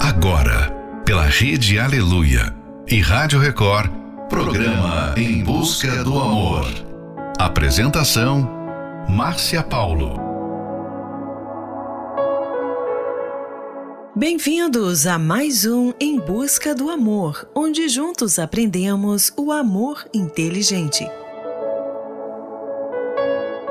Agora, pela Rede Aleluia e Rádio Record, programa Em Busca do Amor. Apresentação: Márcia Paulo. Bem-vindos a mais um Em Busca do Amor, onde juntos aprendemos o amor inteligente.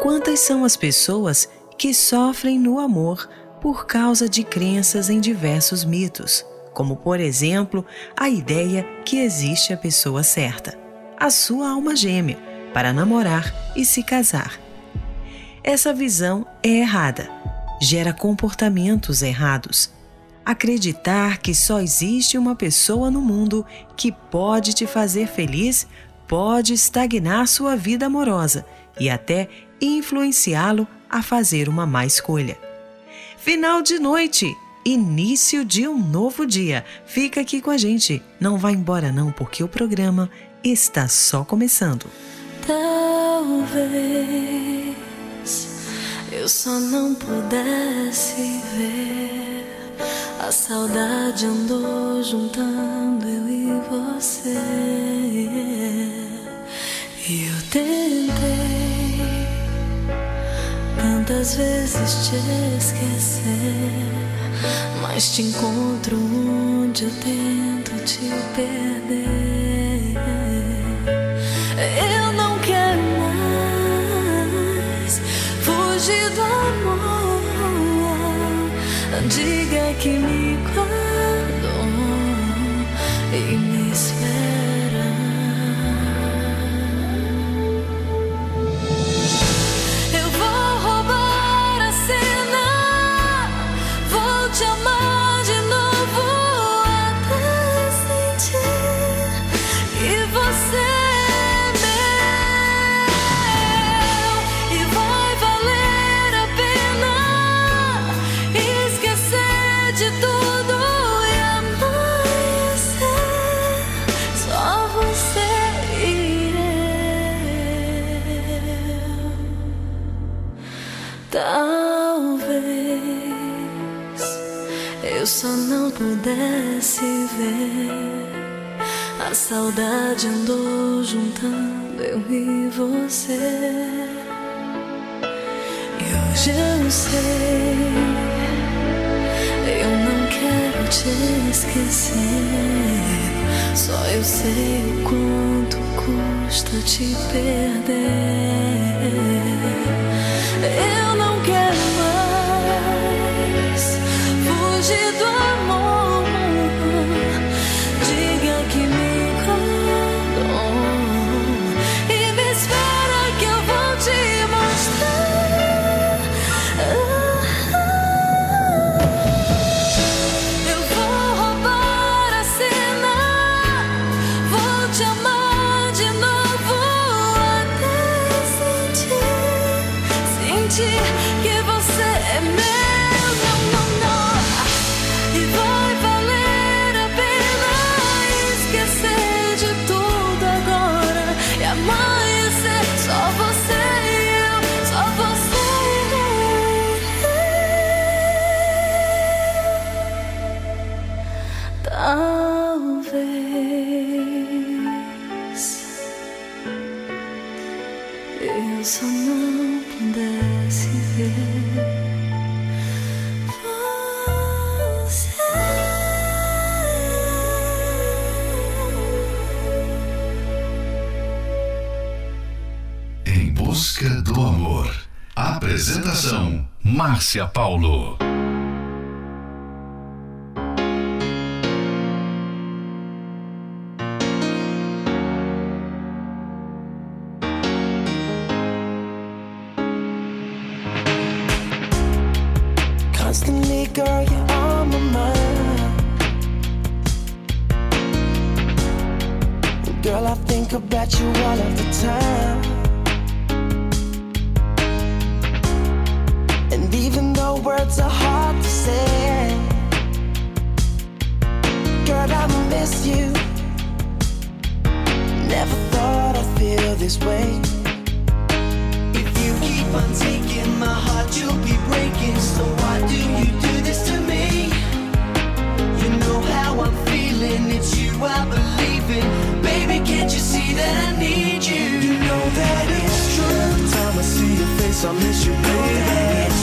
Quantas são as pessoas que sofrem no amor por causa de crenças em diversos mitos, como, por exemplo, a ideia que existe a pessoa certa, a sua alma gêmea, para namorar e se casar. Essa visão é errada, gera comportamentos errados. Acreditar que só existe uma pessoa no mundo que pode te fazer feliz pode estagnar sua vida amorosa e até influenciá-lo a fazer uma má escolha. Final de noite, início de um novo dia. Fica aqui com a gente. Não vá embora não, porque o programa está só começando. Talvez eu só não pudesse ver. A saudade andou juntando eu e você. E eu tentei tantas vezes te esquecer, mas te encontro onde eu tento te perder. Só não pudesse ver. A saudade andou juntando eu e você. E hoje eu sei, eu não quero te esquecer. Só eu sei o quanto custa te perder. Eu não Márcia Paulo. Girl, I think about you all of the time. words are hard to say. Girl, I miss you. Never thought I'd feel this way. If you keep on taking my heart, you'll be breaking. So why do you do this to me? You know how I'm feeling. It's you I believe in. Baby, can't you see that I need you? You know that it's true. Every time I see your face, I miss you, baby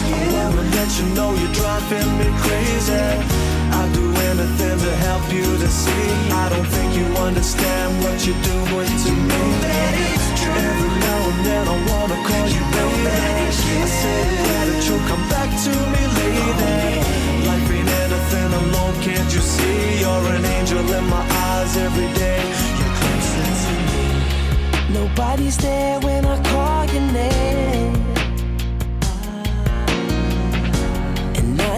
let you know you're driving me crazy. I'd do anything to help you to see. I don't think you understand what you're doing to me. That is true. Every now and then I wanna call you baby. I say that you'll come back to me later. Life ain't anything alone, can't you see? You're an angel in my eyes every day. You're closer to me. Nobody's there when I call your name.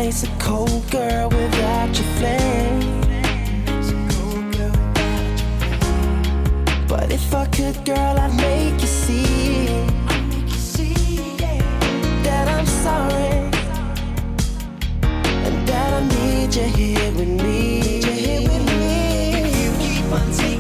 Night's a cold girl without your flame. But if I could, girl, I'd make you see that I'm sorry and that I need you here with me. You keep on taking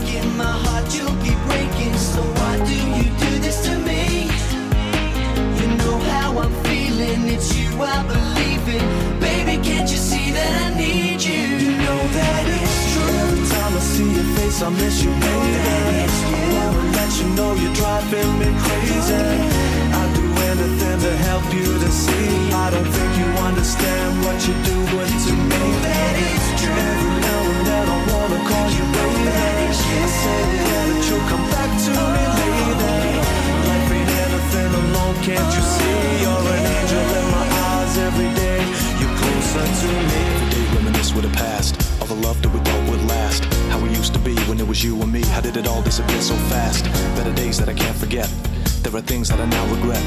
things that I now regret.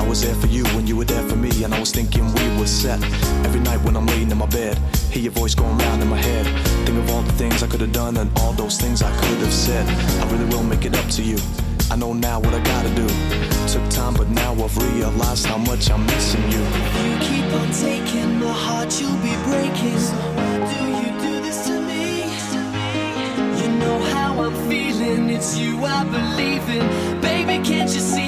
I was there for you when you were there for me And I was thinking we were set. Every night when I'm laying in my bed Hear your voice going round in my head. Think of all the things I could have done And all those things I could have said. I really will make it up to you. I know now what I gotta do. Took time but now I've realized how much I'm missing you. You keep on taking my heart, you'll be breaking. So do you do this to me? You know how I'm feeling, it's you I believe in. Baby, can't you see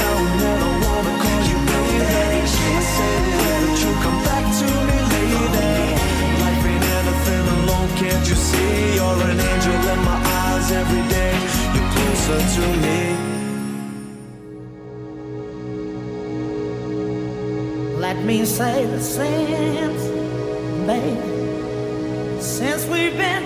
me say the same, baby. Since we've been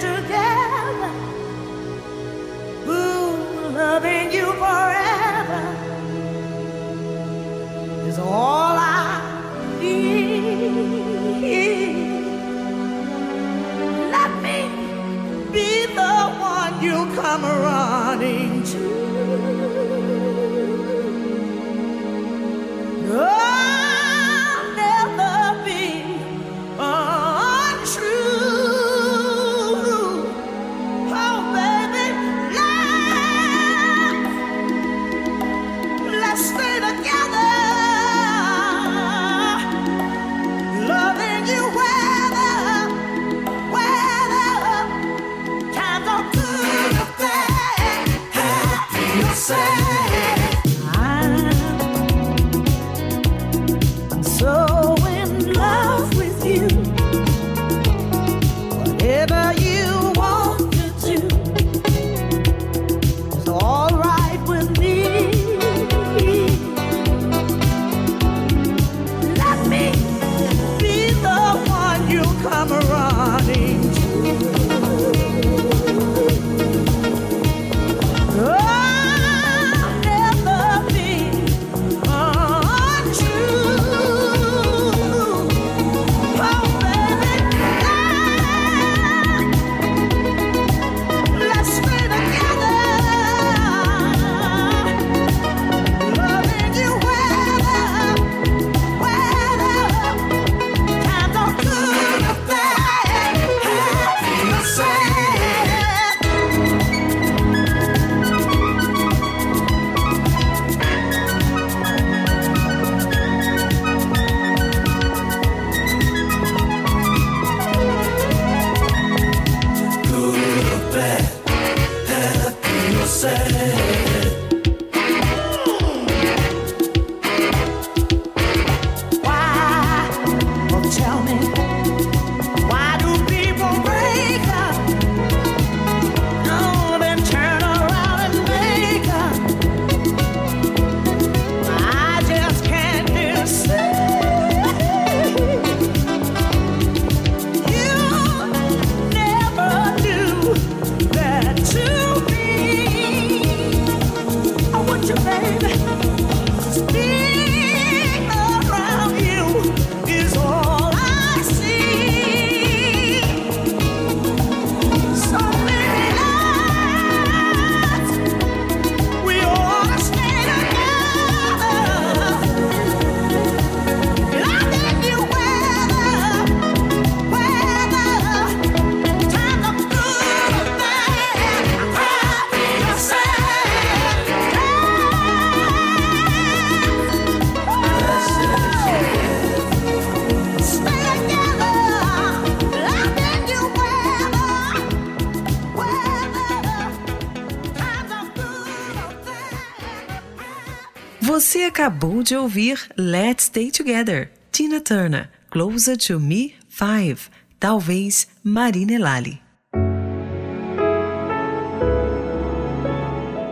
acabou de ouvir Let's Stay Together, Tina Turner, Closer to Me 5, talvez Marina Lali.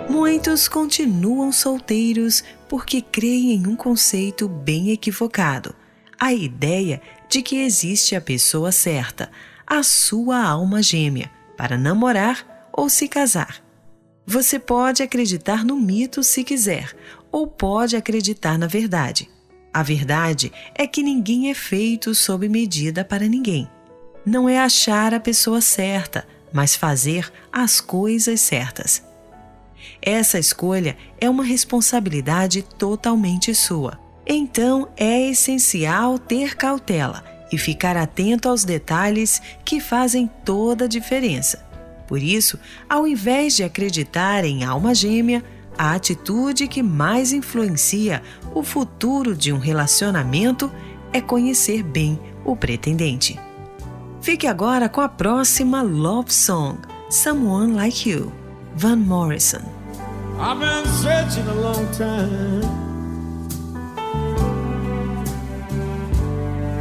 Muitos continuam solteiros porque creem em um conceito bem equivocado: a ideia de que existe a pessoa certa, a sua alma gêmea, para namorar ou se casar. Você pode acreditar no mito se quiser, ou pode acreditar na verdade. A verdade é que ninguém é feito sob medida para ninguém. Não é achar a pessoa certa, mas fazer as coisas certas. Essa escolha é uma responsabilidade totalmente sua. Então é essencial ter cautela e ficar atento aos detalhes que fazem toda a diferença. Por isso, ao invés de acreditar em alma gêmea, a atitude que mais influencia o futuro de um relacionamento é conhecer bem o pretendente. Fique agora com a próxima love song, Someone Like You, Van Morrison. I've been searching a long time.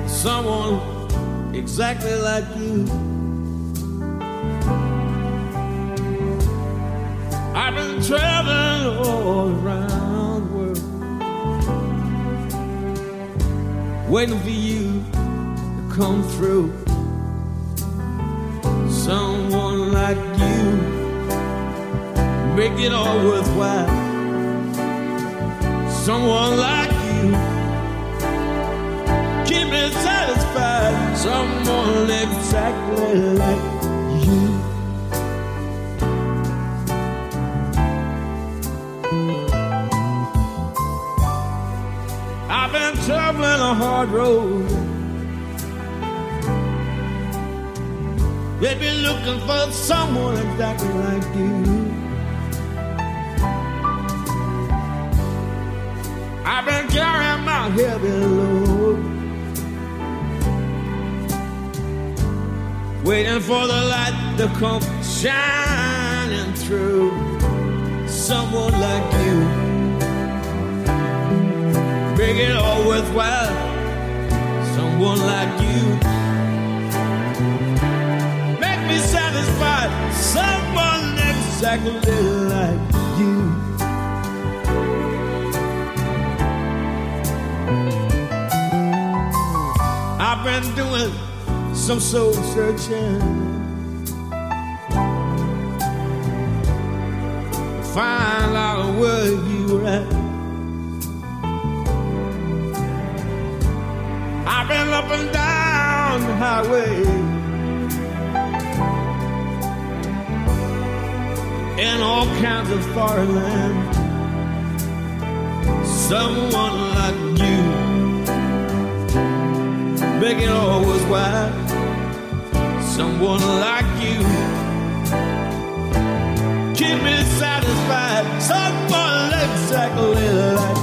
Someone exactly like you. I've been traveling all around the world, waiting for you to come through. Someone like you make it all worthwhile. Someone like you, keep me satisfied. Someone exactly like I've been traveling a hard road. They've been looking for someone exactly like you. I've been carrying my heavy load, waiting for the light to come shining Someone like you, make me satisfied. Someone exactly like you. I've been doing some soul searching. Find out where you were at. I've up and down the highway. In all kinds of foreign lands. Someone like you make it all worthwhile. Someone like you, keep me satisfied. Someone exactly like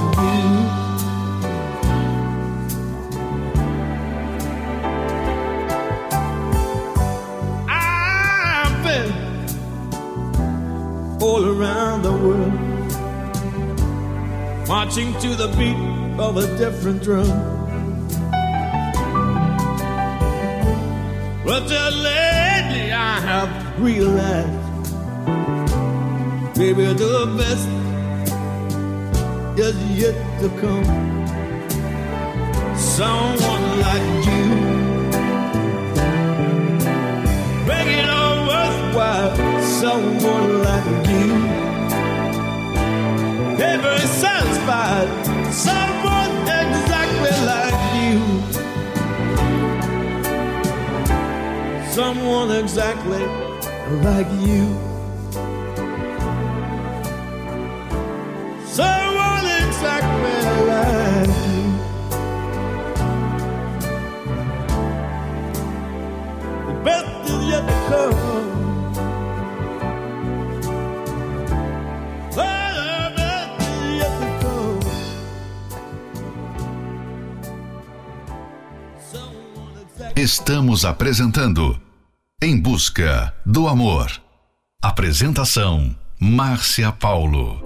world, marching to the beat of a different drum. But just lately I have realized, baby, the best is yet to come. Someone like you, make it all worthwhile. Someone like you, ever satisfied. Someone exactly like you. someone exactly like you. Someone exactly like you. The best is yet to come. Estamos apresentando Em Busca do Amor. Apresentação: Márcia Paulo.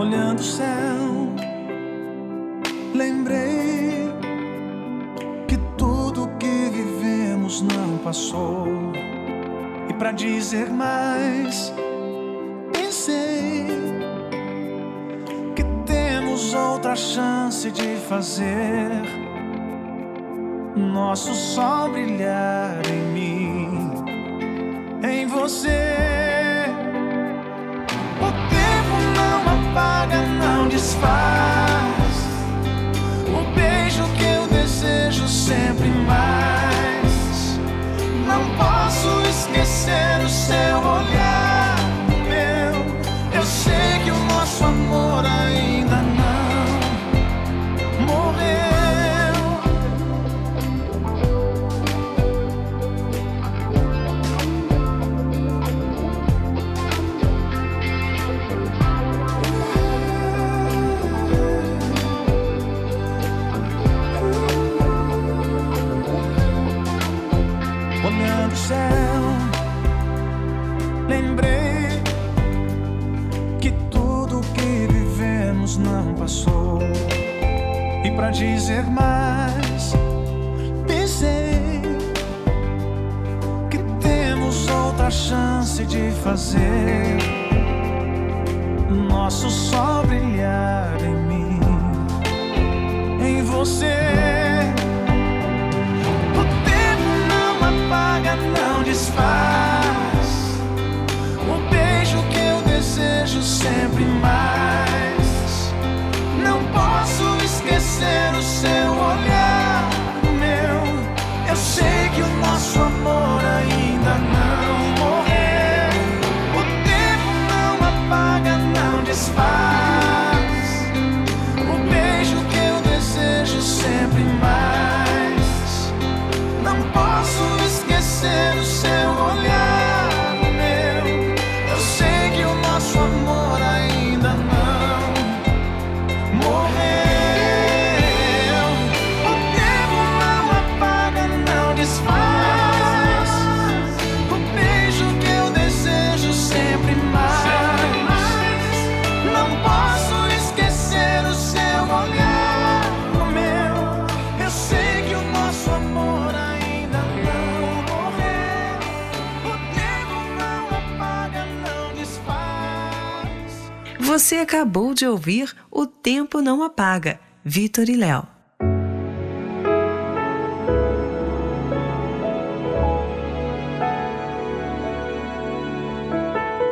Olhando o céu, lembrei que tudo que vivemos não passou. E para dizer mais, outra chance de fazer nosso sol brilhar em mim, em você. Para dizer mais, pensei que temos outra chance de fazer nosso sol brilhar em mim, em você. O tempo não apaga, não desfaz. O beijo que eu desejo sempre mais. Esquecer o seu olhar, meu. Eu sei que o nosso amor ainda Você acabou de ouvir O Tempo Não Apaga, Vitor e Léo.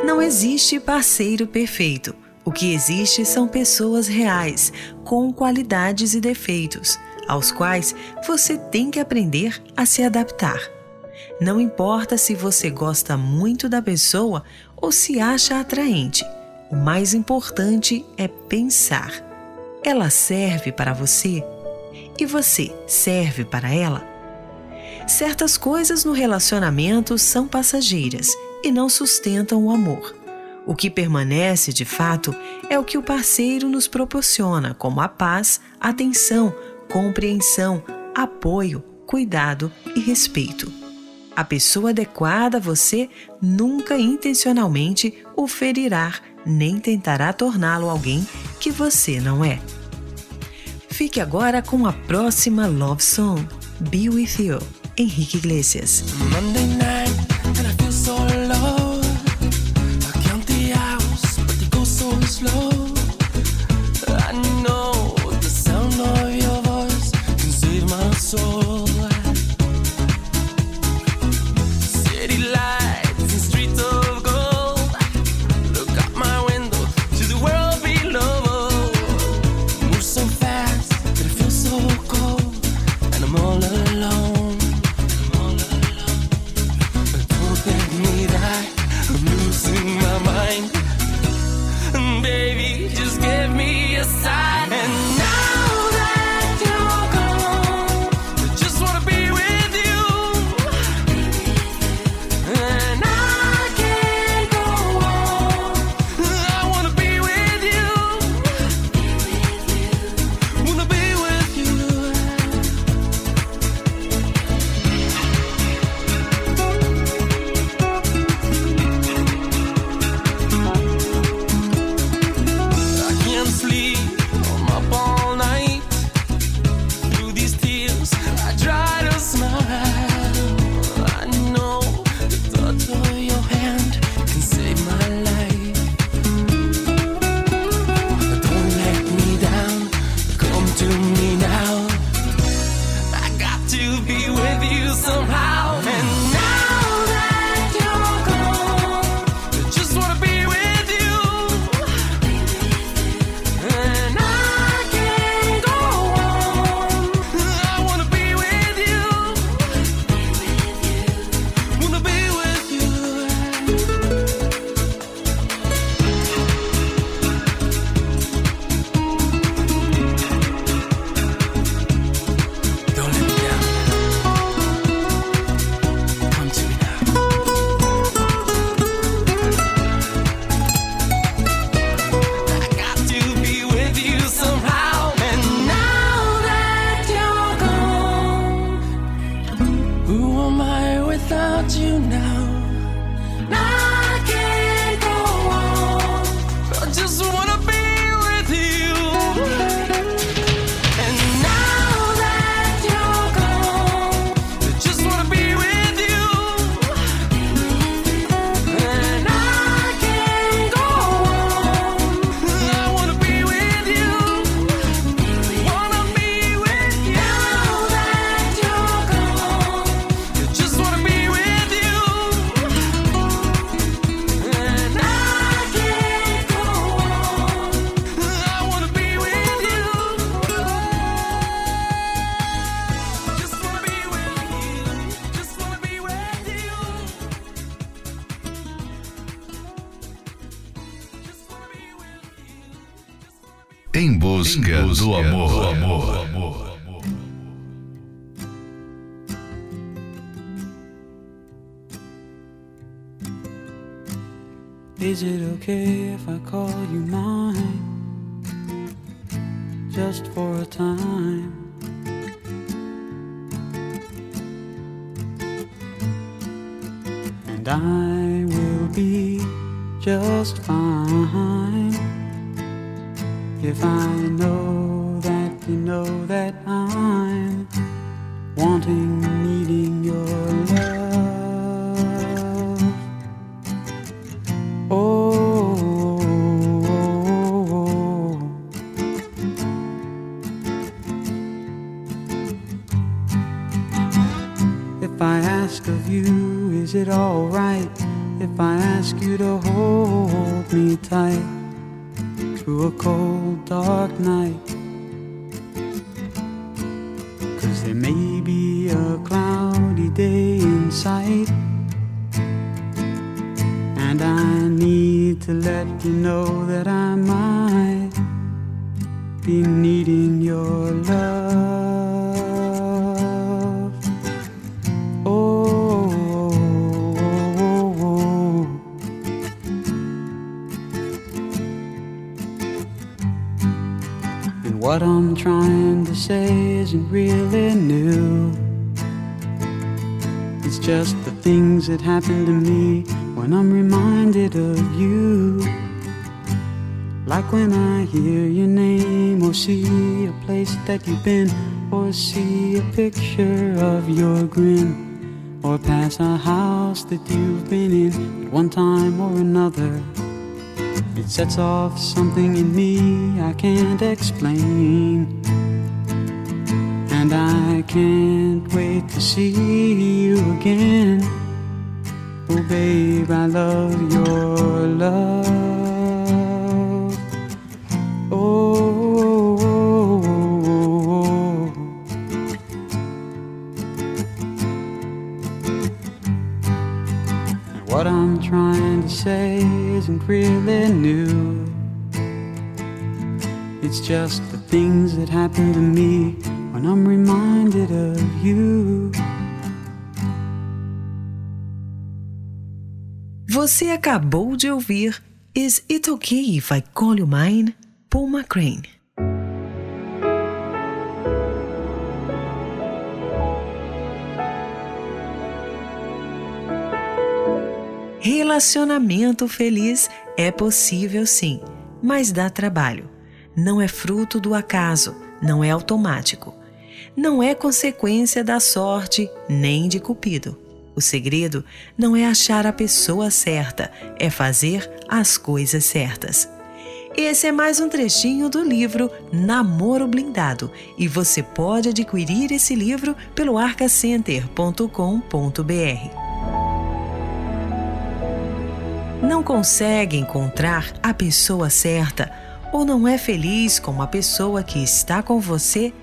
Não existe parceiro perfeito. O que existe são pessoas reais, com qualidades e defeitos, aos quais você tem que aprender a se adaptar. Não importa se você gosta muito da pessoa ou se acha atraente, o mais importante é pensar. Ela serve para você? E você serve para ela? Certas coisas no relacionamento são passageiras e não sustentam o amor. O que permanece de fato é o que o parceiro nos proporciona, como a paz, atenção, compreensão, apoio, cuidado e respeito. A pessoa adequada a você nunca intencionalmente o ferirá, nem tentará torná-lo alguém que você não é. Fique agora com a próxima love song, Be With You, Henrique Iglesias. Monday busca, do amor. Is it okay if I call you mine? Just for a time. And I will be just fine if I know sight. And I need to let you know that I might be needing your love. Oh, and what I'm trying to say isn't really new. Just the things that happen to me when I'm reminded of you. Like when I hear your name or see a place that you've been or see a picture of your grin or pass a house that you've been in at one time or another. It sets off something in me I can't explain. And I can't wait to see you again. Oh, babe, I love your love. Oh, and what I'm trying to say isn't really new. It's just the things that happen to me when I'm reminded of you. Você acabou de ouvir Is It Okay If I Call You Mine? Paul McCrane. Relacionamento feliz é possível sim, mas dá trabalho. Não é fruto do acaso, não é automático. Não é consequência da sorte nem de Cupido. O segredo não é achar a pessoa certa, é fazer as coisas certas. Esse é mais um trechinho do livro Namoro Blindado e você pode adquirir esse livro pelo arcacenter.com.br. Não consegue encontrar a pessoa certa ou não é feliz com a pessoa que está com você?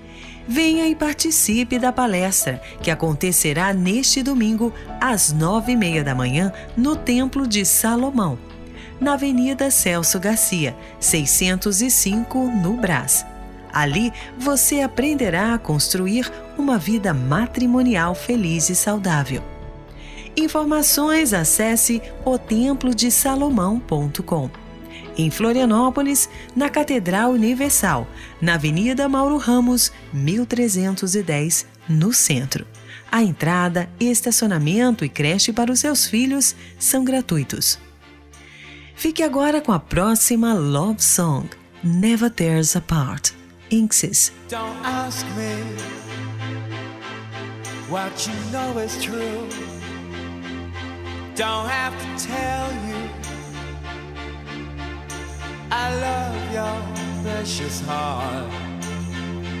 Venha e participe da palestra que acontecerá neste domingo às nove e meia da manhã no Templo de Salomão, na Avenida Celso Garcia, 605, no Brás. Ali você aprenderá a construir uma vida matrimonial feliz e saudável. Informações acesse otemplodesalomão.com. Em Florianópolis, na Catedral Universal, na Avenida Mauro Ramos, 1310, no centro. A entrada, estacionamento e creche para os seus filhos são gratuitos. Fique agora com a próxima Love Song, Never Tears Apart, Inxis. Don't ask me what you know is true. Don't have to tell you I love your precious heart.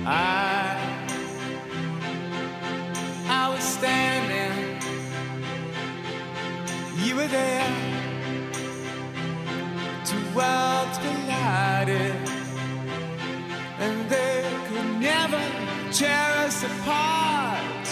I I was standing, you were there. Two worlds collided, and they could never tear us apart.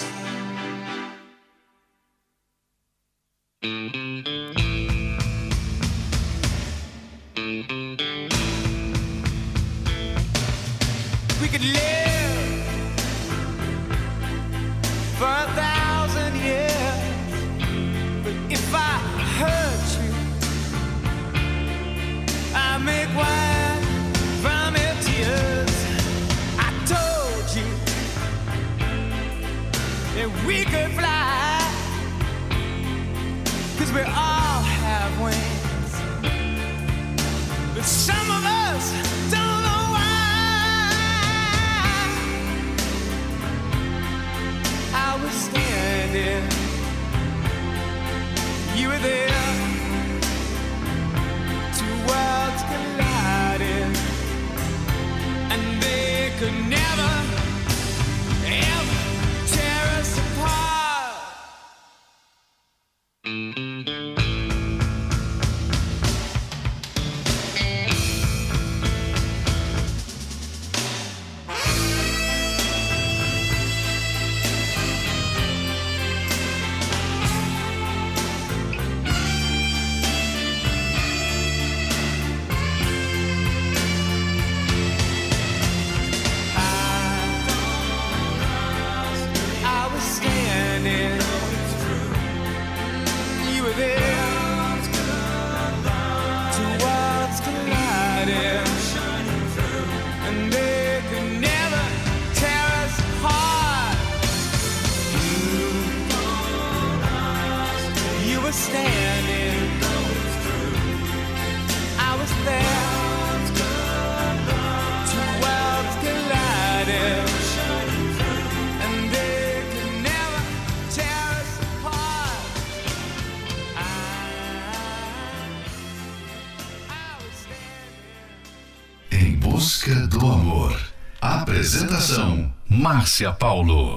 Márcia Paulo.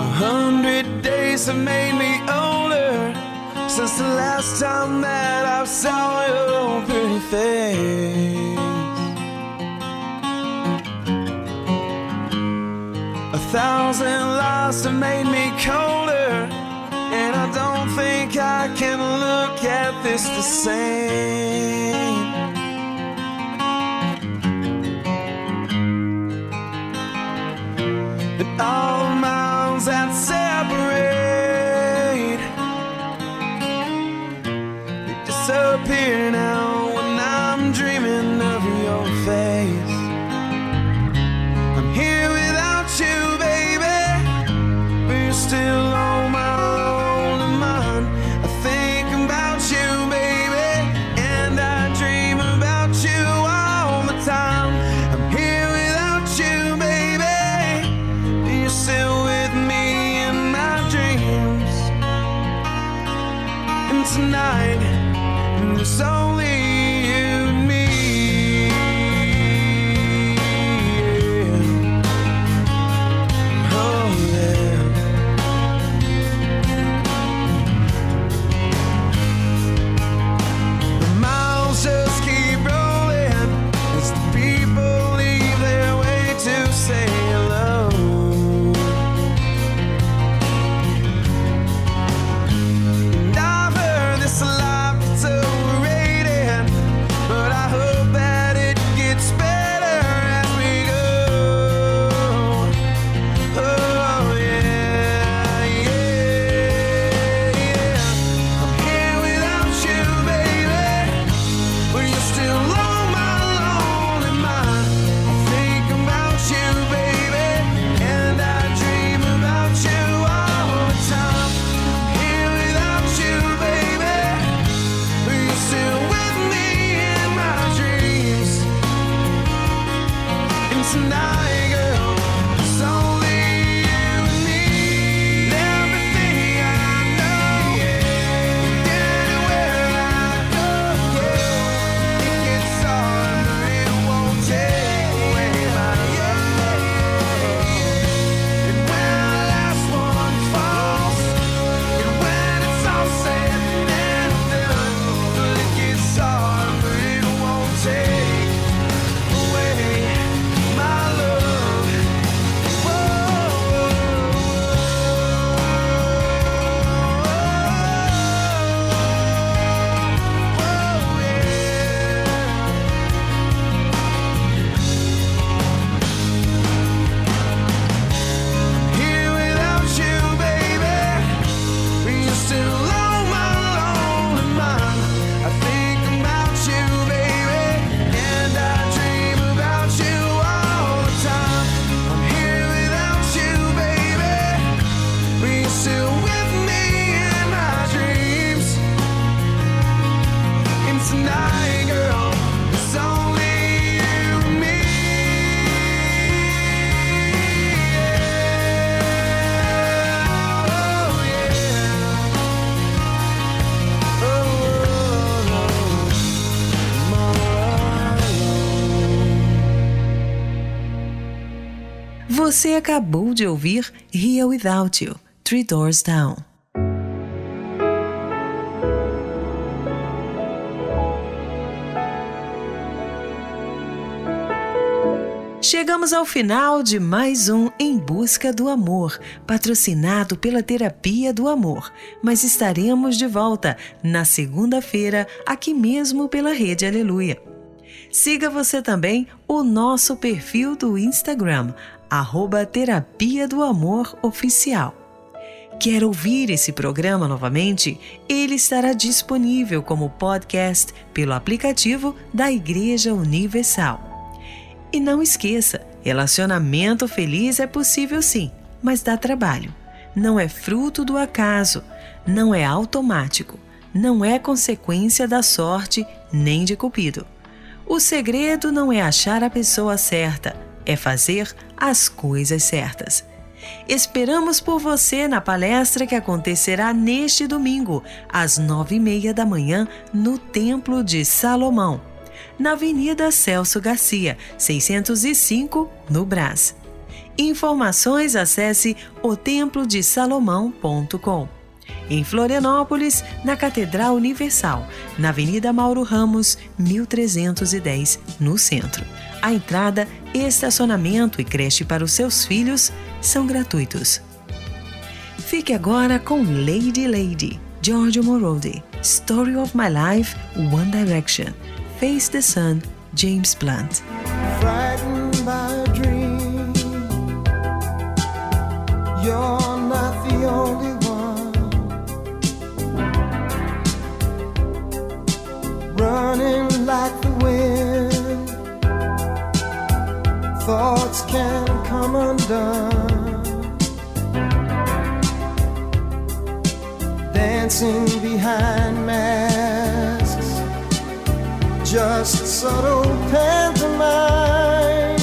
A hundred days have made me older since the last time that I saw your pretty face. A thousand lies have made me colder, and I don't think I can look at this the same. Você acabou de ouvir Here Without You, Three Doors Down. Chegamos ao final de mais um Em Busca do Amor, patrocinado pela Terapia do Amor. Mas estaremos de volta na segunda-feira, aqui mesmo pela Rede Aleluia. Siga você também o nosso perfil do Instagram, arroba Terapia do Amor Oficial. Quer ouvir esse programa novamente? Ele estará disponível como podcast pelo aplicativo da Igreja Universal. E não esqueça, relacionamento feliz é possível sim, mas dá trabalho. Não é fruto do acaso, não é automático, não é consequência da sorte nem de Cupido. O segredo não é achar a pessoa certa, é fazer as coisas certas. Esperamos por você na palestra que acontecerá neste domingo, às nove e meia da manhã, no Templo de Salomão na Avenida Celso Garcia, 605, no Brás. Informações acesse otemplodesalomão.com. Em Florianópolis, na Catedral Universal, na Avenida Mauro Ramos, 1310, no centro. A entrada, estacionamento e creche para os seus filhos são gratuitos. Fique agora com Lady Lady, Giorgio Moroder, Story of My Life, One Direction. Face the Sun, James Blunt. You're not the only one running like Thoughts can come undone. Dancing behind masks just subtle pantomime.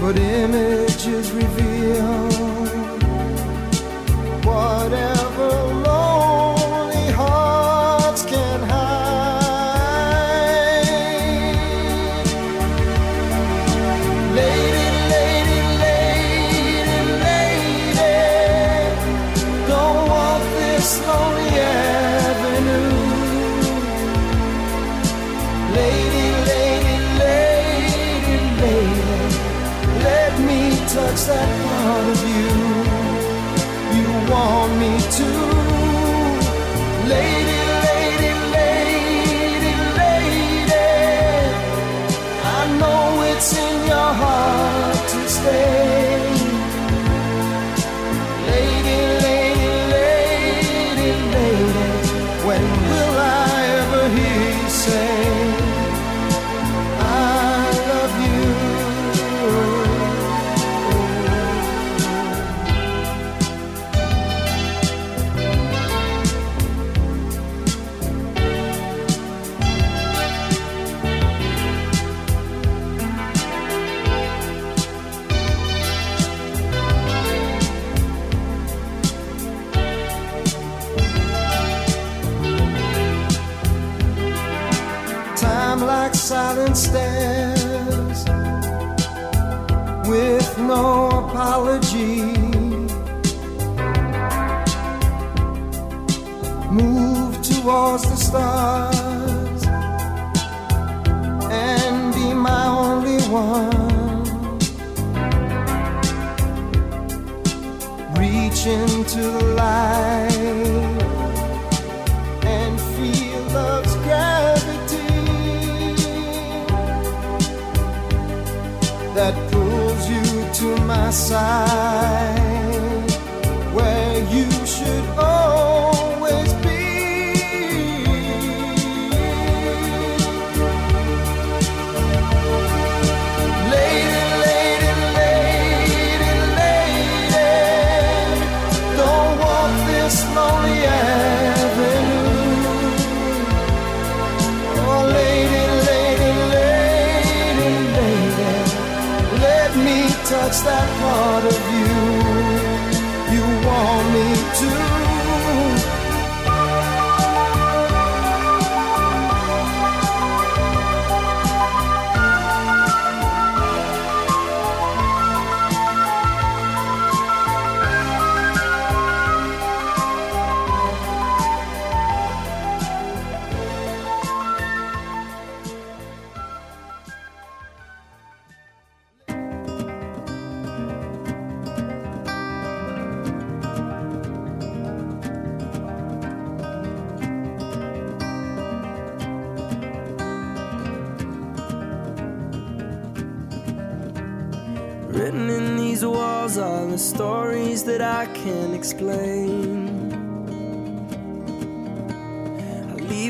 But images reveal whatever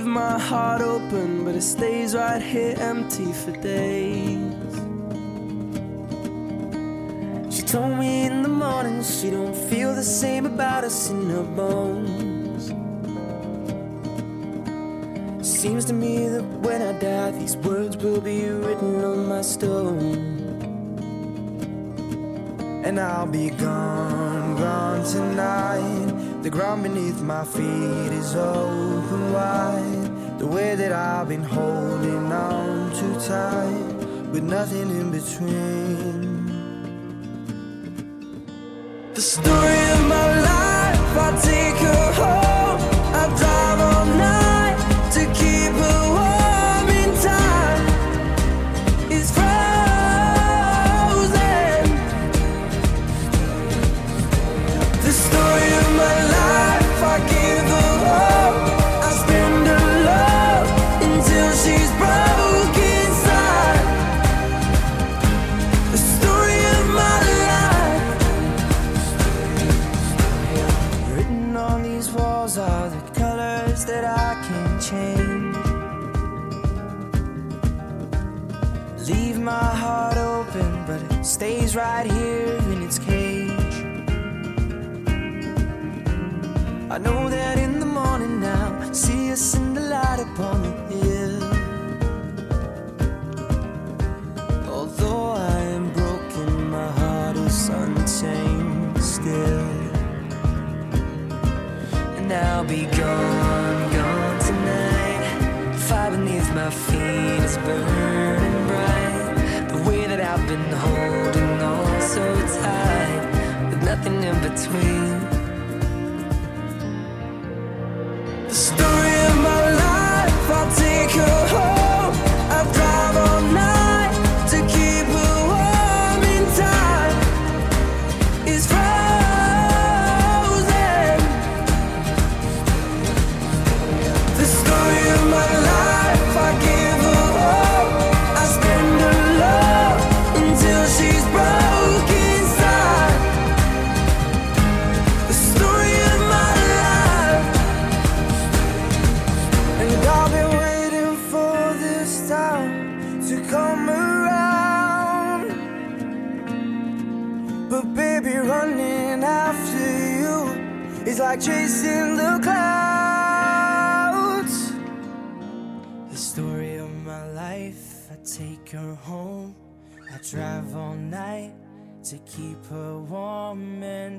leave my heart open, but it stays right here empty for days. She told me in the morning she don't feel the same about us in her bones. Seems to me that when I die, these words will be written on my stone. And I'll be gone, gone tonight. The ground beneath my feet eyes open wide. The way that I've been holding on too tight With nothing in between. The story of my life, I take her home. is right here in its cage. I know that in the morning now, see us in the light upon the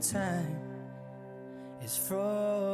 time is frozen.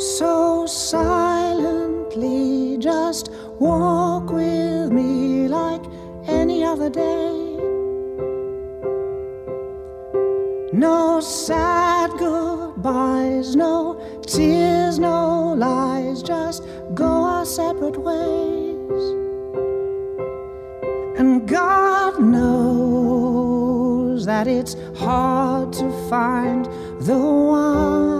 so silently. Just walk with me like any other day. No sad goodbyes, no tears, no lies, just go our separate ways. And God knows that it's hard to find the one.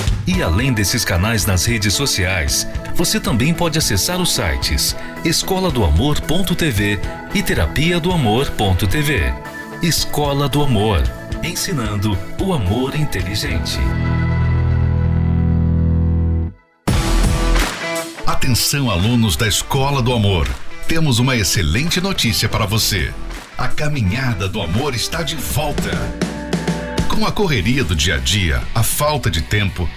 E além desses canais nas redes sociais, você também pode acessar os sites escola do amor.tv e terapia do amor.tv. Escola do Amor, ensinando o amor inteligente. Atenção, alunos da Escola do Amor. Temos uma excelente notícia para você. A caminhada do amor está de volta. Com a correria do dia a dia, a falta de tempo,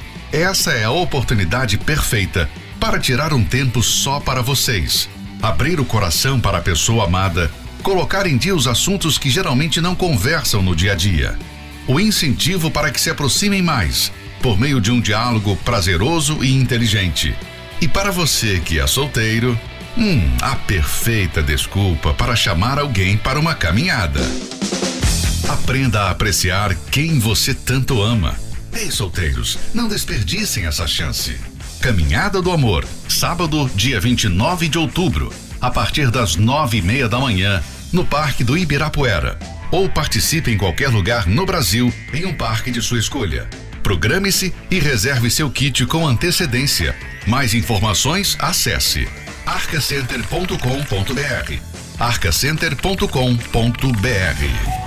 essa é a oportunidade perfeita para tirar um tempo só para vocês. Abrir o coração para a pessoa amada, colocar em dia os assuntos que geralmente não conversam no dia a dia. O incentivo para que se aproximem mais, por meio de um diálogo prazeroso e inteligente. E para você que é solteiro, hum, a perfeita desculpa para chamar alguém para uma caminhada. Aprenda a apreciar quem você tanto ama. Ei, solteiros, não desperdicem essa chance. Caminhada do Amor, sábado, dia 29 de outubro, a partir das nove e meia da manhã, no Parque do Ibirapuera. Ou participe em qualquer lugar no Brasil, em um parque de sua escolha. Programe-se e reserve seu kit com antecedência. Mais informações, acesse arcacenter.com.br arcacenter.com.br